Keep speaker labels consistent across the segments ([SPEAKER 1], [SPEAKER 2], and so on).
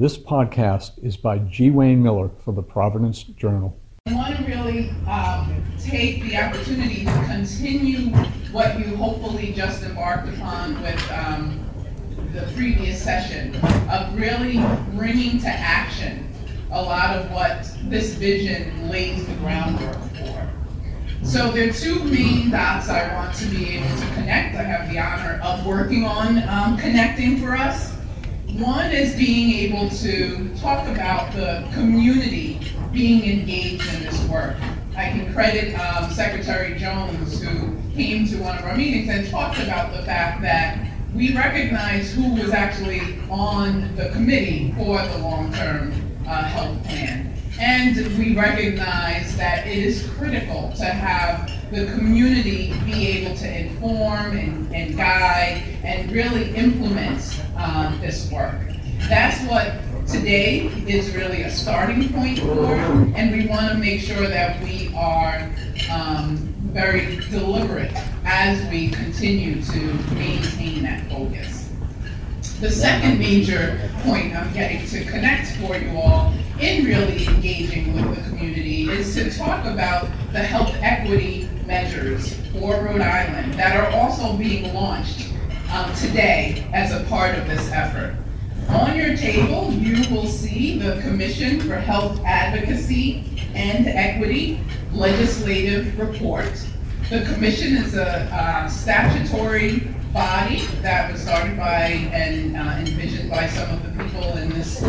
[SPEAKER 1] This podcast is by G. Wayne Miller for the Providence Journal.
[SPEAKER 2] I want to really um, take the opportunity to continue what you hopefully just embarked upon with um, the previous session of really bringing to action a lot of what this vision lays the groundwork for. So there are two main dots I want to be able to connect. I have the honor of working on um, connecting for us. One is being able to talk about the community being engaged in this work. I can credit um, Secretary Jones, who came to one of our meetings and talked about the fact that we recognize who was actually on the committee for the long-term uh, health plan. And we recognize that it is critical to have the community be able to inform and, and guide and really implement um, this work. That's what today is really a starting point for, and we want to make sure that we are um, very deliberate as we continue to maintain that focus. The second major point I'm getting to connect for you all in really engaging with the community is to talk about the health equity measures for Rhode Island that are also being launched um, today as a part of this effort. On your table, you will see the Commission for Health Advocacy and Equity legislative report. The commission is a uh, statutory body that was started by and uh, envisioned by some of the people in this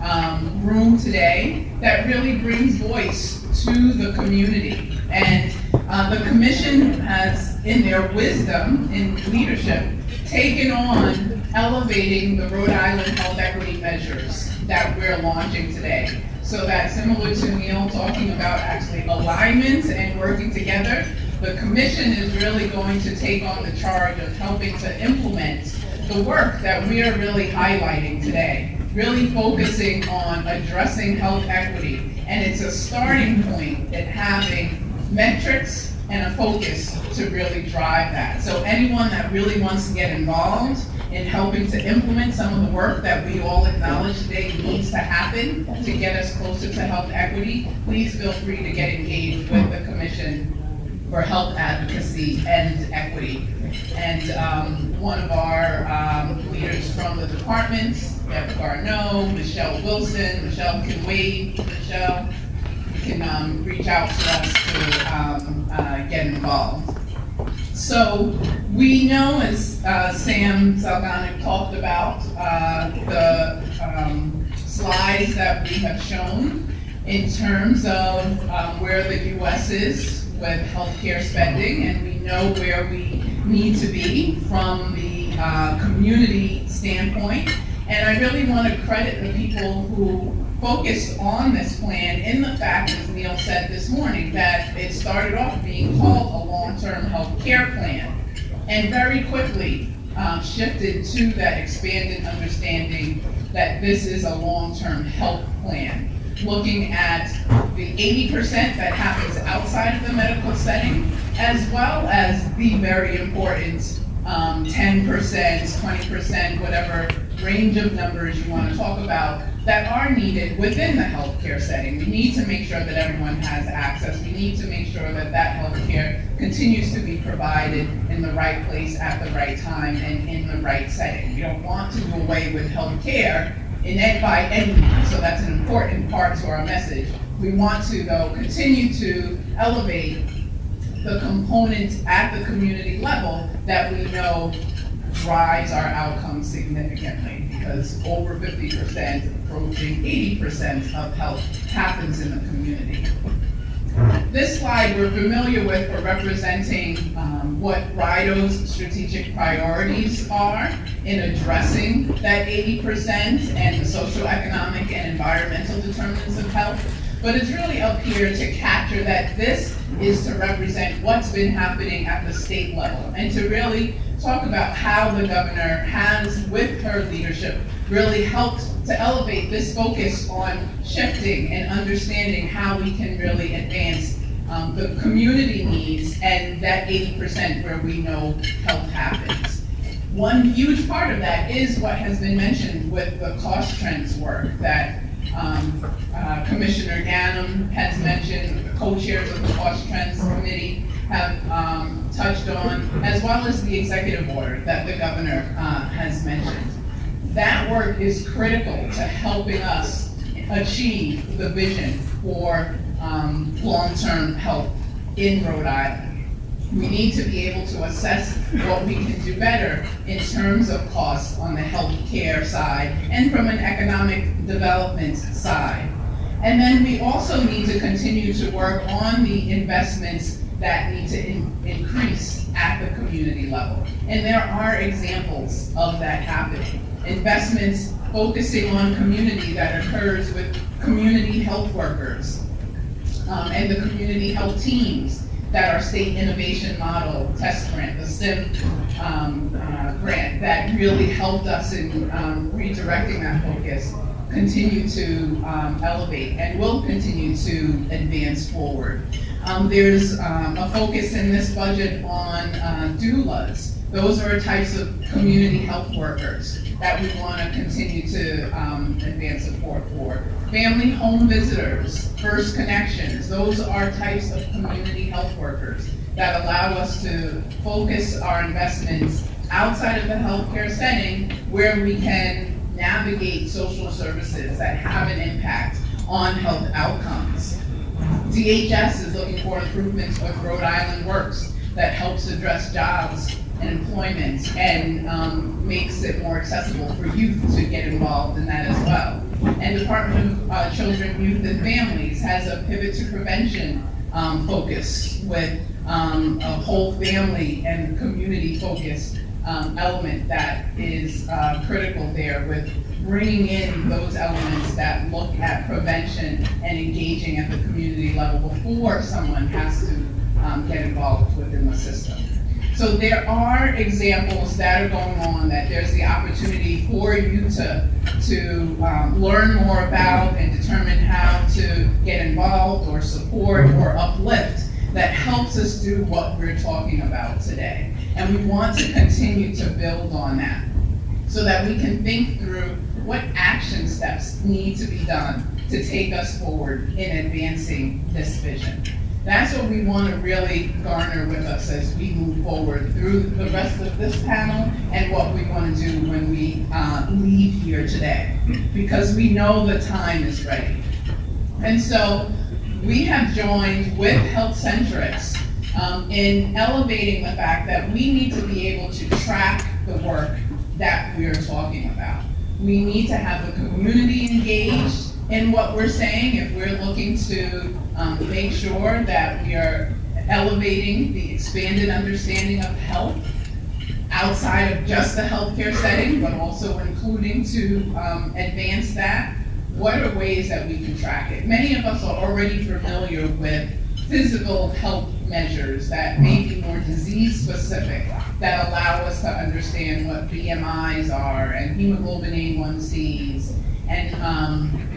[SPEAKER 2] um, room today that really brings voice to the community. And uh, the commission has, in their wisdom, in leadership, taken on elevating the Rhode Island health equity measures that we're launching today. So that similar to Neil talking about actually alignment and working together, the commission is really going to take on the charge of helping to implement the work that we are really highlighting today, really focusing on addressing health equity. And it's a starting point at having metrics and a focus to really drive that. So anyone that really wants to get involved in helping to implement some of the work that we all acknowledge today needs to happen to get us closer to health equity, please feel free to get engaged with the Commission for Health Advocacy and Equity. And um, one of our um, leaders from the departments, Deb Garneau, Michelle Wilson, Michelle wait, Michelle, can um, reach out to us to um, uh, get involved. So we know, as uh, Sam Salganik talked about, uh, the um, slides that we have shown in terms of um, where the U.S. is with healthcare spending, and we know where we need to be from the uh, community standpoint. And I really want to credit the people who focused on this plan in the fact, as Neil said this morning, that it started off being called a long-term health care plan and very quickly um, shifted to that expanded understanding that this is a long-term health plan, looking at the 80% that happens outside of the medical setting, as well as the very important um, 10%, 20%, whatever range of numbers you want to talk about that are needed within the healthcare setting. We need to make sure that everyone has access. We need to make sure that that healthcare continues to be provided in the right place at the right time and in the right setting. We don't want to do away with healthcare in ed by any means, so that's an important part to our message. We want to, though, continue to elevate the components at the community level that we know drives our outcomes significantly because over 50%, approaching 80% of health happens in the community. This slide we're familiar with for representing um, what RIDOH's strategic priorities are in addressing that 80% and the socioeconomic and environmental determinants of health. But it's really up here to capture that this is to represent what's been happening at the state level and to really talk about how the governor has, with her leadership, really helped to elevate this focus on shifting and understanding how we can really advance um, the community needs and that 80% where we know health happens. one huge part of that is what has been mentioned with the cost trends work that um, uh, Commissioner Ganim has mentioned, co-chairs of the cost trends committee have um, touched on, as well as the executive order that the governor uh, has mentioned. That work is critical to helping us achieve the vision for um, long-term health in Rhode Island. We need to be able to assess what we can do better in terms of costs on the healthcare side and from an economic development side. And then we also need to continue to work on the investments that need to in- increase at the community level. And there are examples of that happening. Investments focusing on community that occurs with community health workers um, and the community health teams that our state innovation model test grant, the SIM um, uh, grant, that really helped us in um, redirecting that focus, continue to um, elevate and will continue to advance forward. Um, there's um, a focus in this budget on uh, doulas. Those are types of community health workers that we want to continue to um, advance support for. Family home visitors, first connections, those are types of community health workers that allow us to focus our investments outside of the healthcare setting where we can navigate social services that have an impact on health outcomes. DHS is looking for improvements with Rhode Island Works that helps address jobs and employment and um, makes it more accessible for youth to get involved in that as well. And Department of uh, Children, Youth and Families has a pivot to prevention um, focus with um, a whole family and community focused um, element that is uh, critical there with bringing in those elements that look at prevention and engaging at the community level before someone has to um, get involved within the system. So there are examples that are going on that there's the opportunity for you to, to um, learn more about and determine how to get involved or support or uplift that helps us do what we're talking about today. And we want to continue to build on that so that we can think through what action steps need to be done to take us forward in advancing this vision. That's what we want to really garner with us as we move forward through the rest of this panel and what we want to do when we uh, leave here today, because we know the time is ready. And so we have joined with Health HealthCentrics um, in elevating the fact that we need to be able to track the work that we're talking about. We need to have the community engaged in what we're saying if we're looking to um, make sure that we are elevating the expanded understanding of health outside of just the healthcare setting, but also including to um, advance that. What are ways that we can track it? Many of us are already familiar with physical health measures that may be more disease specific that allow us to understand what BMIs are and hemoglobin A1Cs and um,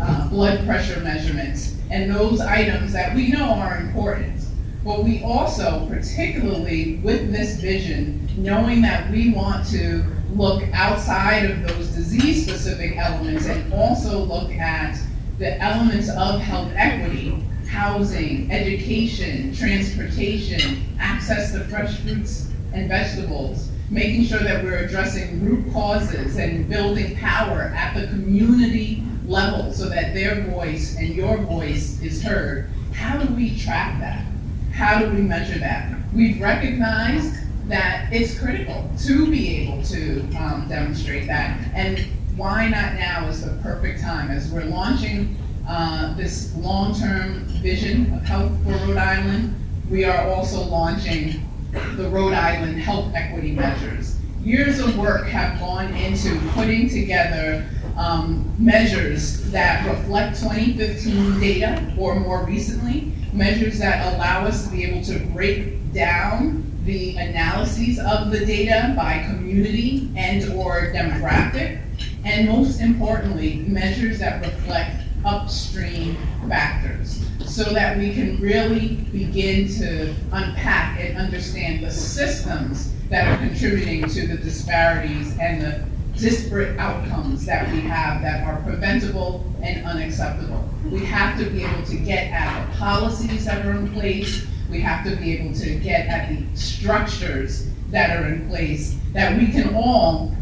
[SPEAKER 2] uh, blood pressure measurements and those items that we know are important. But we also, particularly with this vision, knowing that we want to look outside of those disease specific elements and also look at the elements of health equity housing, education, transportation, access to fresh fruits and vegetables, making sure that we're addressing root causes and building power at the community level so that their voice and your voice is heard. How do we track that? How do we measure that? We've recognized that it's critical to be able to um, demonstrate that. And why not now is the perfect time as we're launching uh, this long-term vision of health for Rhode Island. We are also launching the Rhode Island Health Equity Measures. Years of work have gone into putting together um, measures that reflect 2015 data or more recently, measures that allow us to be able to break down the analyses of the data by community and or demographic, and most importantly, measures that reflect upstream factors so that we can really begin to unpack and understand the systems that are contributing to the disparities and the disparate outcomes that we have that are preventable and unacceptable. We have to be able to get at the policies that are in place. We have to be able to get at the structures that are in place that we can all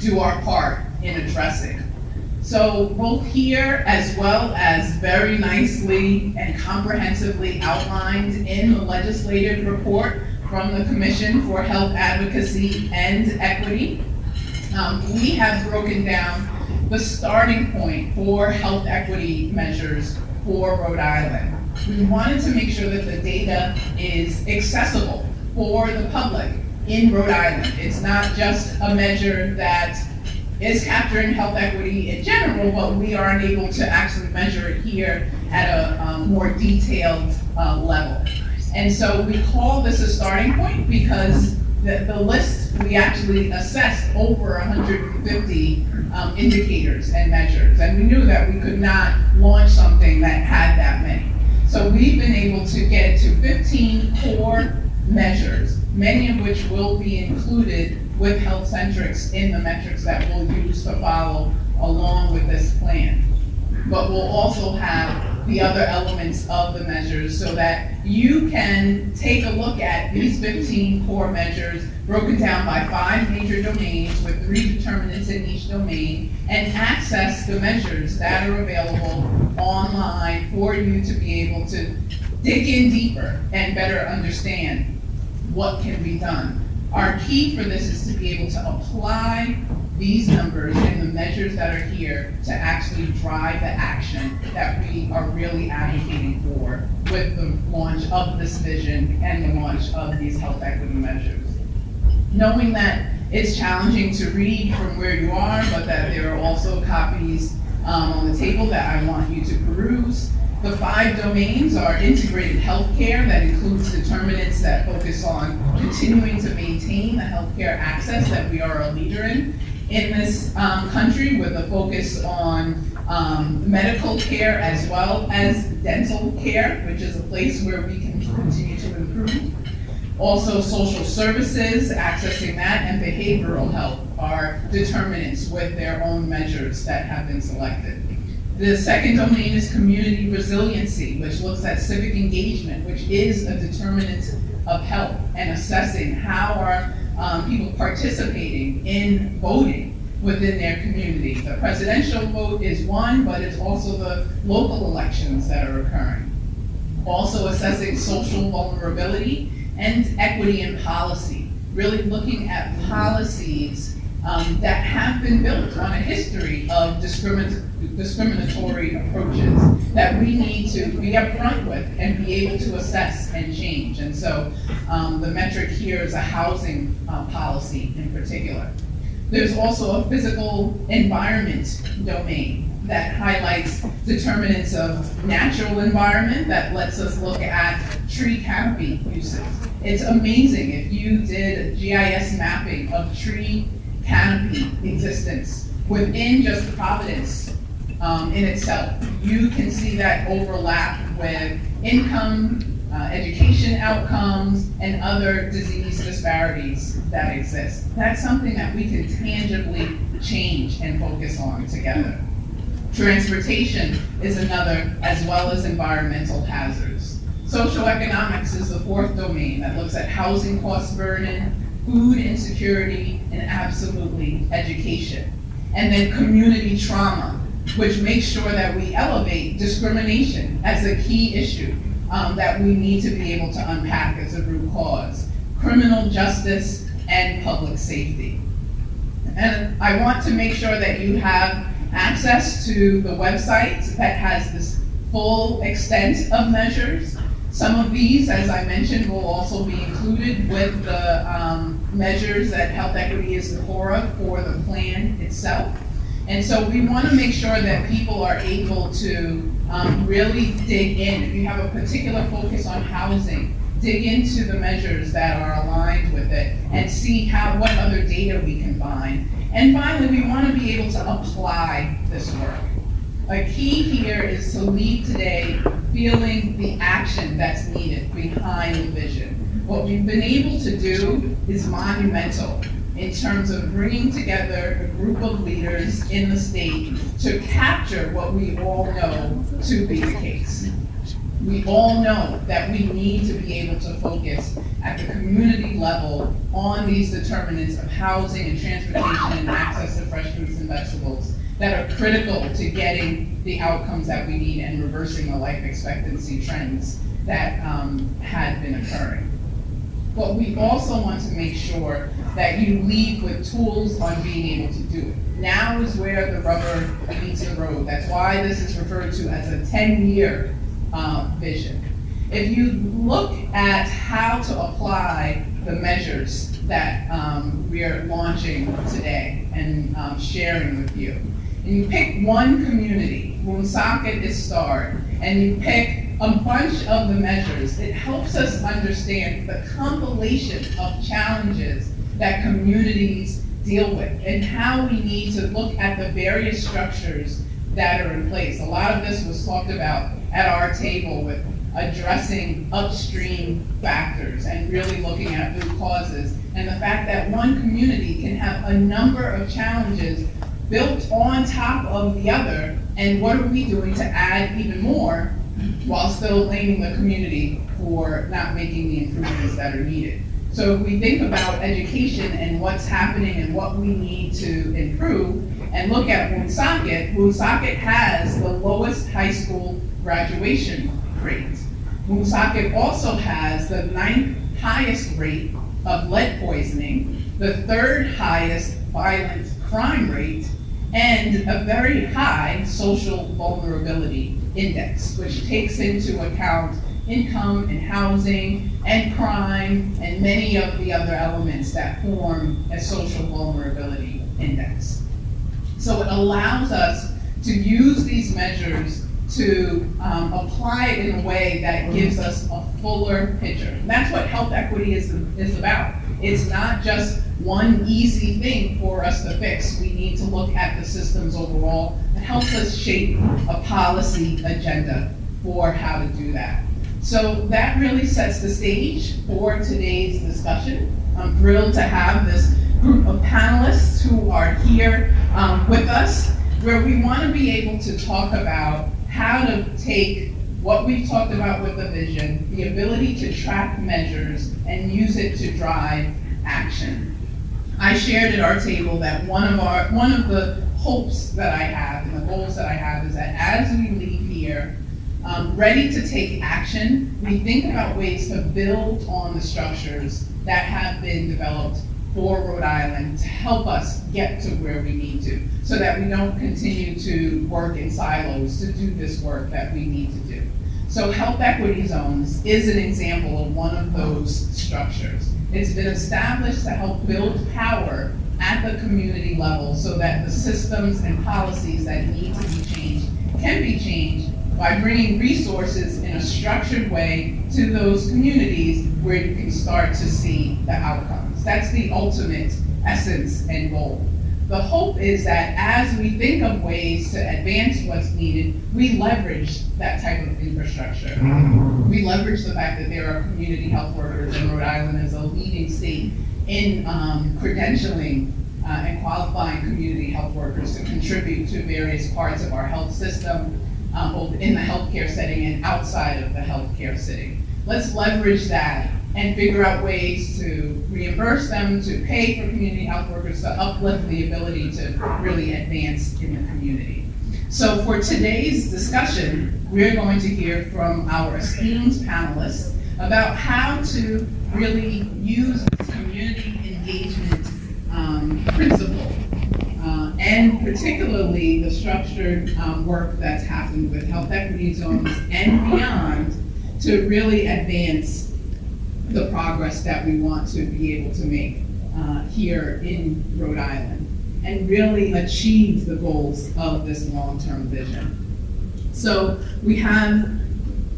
[SPEAKER 2] do our part in addressing. So both here as well as very nicely and comprehensively outlined in the legislative report from the Commission for Health Advocacy and Equity, um, we have broken down the starting point for health equity measures for Rhode Island. We wanted to make sure that the data is accessible for the public in Rhode Island. It's not just a measure that is capturing health equity in general, but we are unable to actually measure it here at a um, more detailed uh, level. And so we call this a starting point because the, the list, we actually assessed over 150 um, indicators and measures. And we knew that we could not launch something that had that many. So we've been able to get to 15 core measures, many of which will be included with health centrics in the metrics that we'll use to follow along with this plan. But we'll also have the other elements of the measures so that you can take a look at these 15 core measures broken down by five major domains with three determinants in each domain and access the measures that are available online for you to be able to dig in deeper and better understand what can be done. Our key for this is to be able to apply these numbers and the measures that are here to actually drive the action that we are really advocating for with the launch of this vision and the launch of these health equity measures. Knowing that it's challenging to read from where you are, but that there are also copies um, on the table that I want you to peruse. The five domains are integrated healthcare that includes determinants that focus on continuing to maintain the healthcare access that we are a leader in in this um, country with a focus on um, medical care as well as dental care, which is a place where we can continue to improve. Also, social services, accessing that, and behavioral health are determinants with their own measures that have been selected. The second domain is community resiliency, which looks at civic engagement, which is a determinant of health and assessing how are um, people participating in voting within their community. The presidential vote is one, but it's also the local elections that are occurring. Also assessing social vulnerability and equity in policy, really looking at policies um, that have been built on a history of discrimin discriminatory approaches that we need to be upfront with and be able to assess and change. And so um, the metric here is a housing uh, policy in particular. There's also a physical environment domain that highlights determinants of natural environment that lets us look at tree canopy uses. It's amazing if you did a GIS mapping of tree canopy existence within just Providence um, in itself. You can see that overlap with income, uh, education outcomes, and other disease disparities that exist. That's something that we can tangibly change and focus on together. Transportation is another, as well as environmental hazards. Social economics is the fourth domain that looks at housing cost burden, food insecurity, and absolutely education. And then community trauma, which makes sure that we elevate discrimination as a key issue um, that we need to be able to unpack as a root cause. Criminal justice and public safety. And I want to make sure that you have access to the website that has this full extent of measures. Some of these, as I mentioned, will also be included with the um, measures that health equity is the core of for the plan itself. And so we want to make sure that people are able to um, really dig in. If you have a particular focus on housing, dig into the measures that are aligned with it and see how what other data we can find. And finally, we want to be able to apply this work. A key here is to leave today feeling the action that's needed behind the vision. What we've been able to do is monumental in terms of bringing together a group of leaders in the state to capture what we all know to be the case. We all know that we need to be able to focus at the community level on these determinants of housing and transportation and access to fresh fruits and vegetables that are critical to getting the outcomes that we need and reversing the life expectancy trends that um, had been occurring. But we also want to make sure that you leave with tools on being able to do it. Now is where the rubber meets the road. That's why this is referred to as a 10-year uh, vision. If you look at how to apply the measures that um, we are launching today and um, sharing with you, you pick one community, Woonsocket is starred, and you pick a bunch of the measures, it helps us understand the compilation of challenges that communities deal with and how we need to look at the various structures that are in place. A lot of this was talked about at our table with addressing upstream factors and really looking at root causes. And the fact that one community can have a number of challenges built on top of the other, and what are we doing to add even more while still blaming the community for not making the improvements that are needed. So if we think about education and what's happening and what we need to improve, and look at Woonsocket, Woonsocket has the lowest high school graduation rate. Woonsocket also has the ninth highest rate of lead poisoning, the third highest violent crime rate, and a very high social vulnerability index, which takes into account income and housing and crime and many of the other elements that form a social vulnerability index. So it allows us to use these measures to um, apply it in a way that gives us a fuller picture. And that's what health equity is, is about. It's not just one easy thing for us to fix. We need to look at the systems overall. It helps us shape a policy agenda for how to do that. So that really sets the stage for today's discussion. I'm thrilled to have this group of panelists who are here um, with us, where we want to be able to talk about how to take what we've talked about with the vision, the ability to track measures and use it to drive action. I shared at our table that one of our one of the hopes that I have and the goals that I have is that as we leave here, um, ready to take action, we think about ways to build on the structures that have been developed for Rhode Island to help us get to where we need to, so that we don't continue to work in silos to do this work that we need to do. So health equity zones is an example of one of those structures. It's been established to help build power at the community level so that the systems and policies that need to be changed can be changed by bringing resources in a structured way to those communities where you can start to see the outcomes. That's the ultimate essence and goal. The hope is that as we think of ways to advance what's needed, we leverage that type of infrastructure. We leverage the fact that there are community health workers in Rhode Island as a leading state in um, credentialing uh, and qualifying community health workers to contribute to various parts of our health system, um, both in the healthcare setting and outside of the healthcare setting. Let's leverage that and figure out ways to reimburse them, to pay for community health workers, to uplift the ability to really advance in the community. So for today's discussion, we're going to hear from our esteemed panelists about how to really use this community engagement um, principle uh, and particularly the structured um, work that's happened with health equity zones and beyond to really advance the progress that we want to be able to make uh, here in Rhode Island and really achieve the goals of this long-term vision. So we have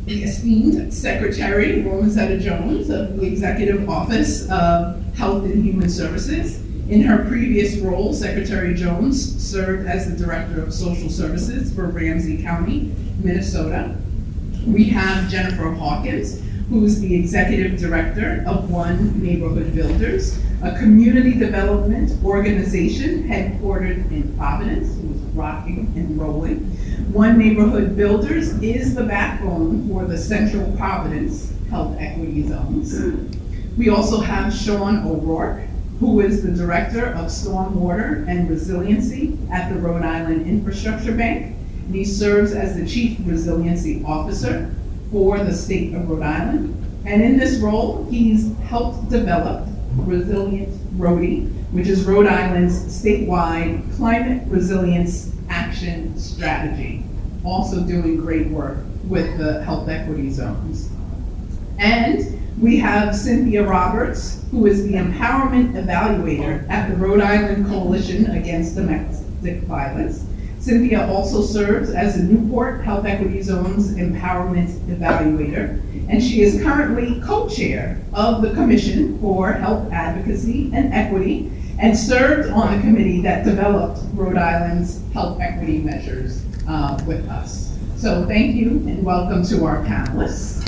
[SPEAKER 2] the esteemed Secretary Womazetta Jones of the Executive Office of Health and Human Services. In her previous role, Secretary Jones served as the Director of Social Services for Ramsey County, Minnesota. We have Jennifer Hawkins, who's the executive director of One Neighborhood Builders, a community development organization headquartered in Providence, who's rocking and rolling. One Neighborhood Builders is the backbone for the Central Providence Health Equity Zones. We also have Shaun O'Rourke, who is the Director of Stormwater and Resiliency at the Rhode Island Infrastructure Bank. And he serves as the Chief Resiliency Officer for the state of Rhode Island. And in this role, he's helped develop Resilient Rhody, which is Rhode Island's statewide climate resilience action strategy. Also doing great work with the health equity zones. And we have Cynthia Roberts, who is the Empowerment Evaluator at the Rhode Island Coalition Against Domestic Violence. Cynthia also serves as the Newport Health Equity Zone's Empowerment Evaluator, and she is currently co-chair of the Commission for Health Advocacy and Equity, and served on the committee that developed Rhode Island's health equity measures uh, with us. So thank you and welcome to our panelists.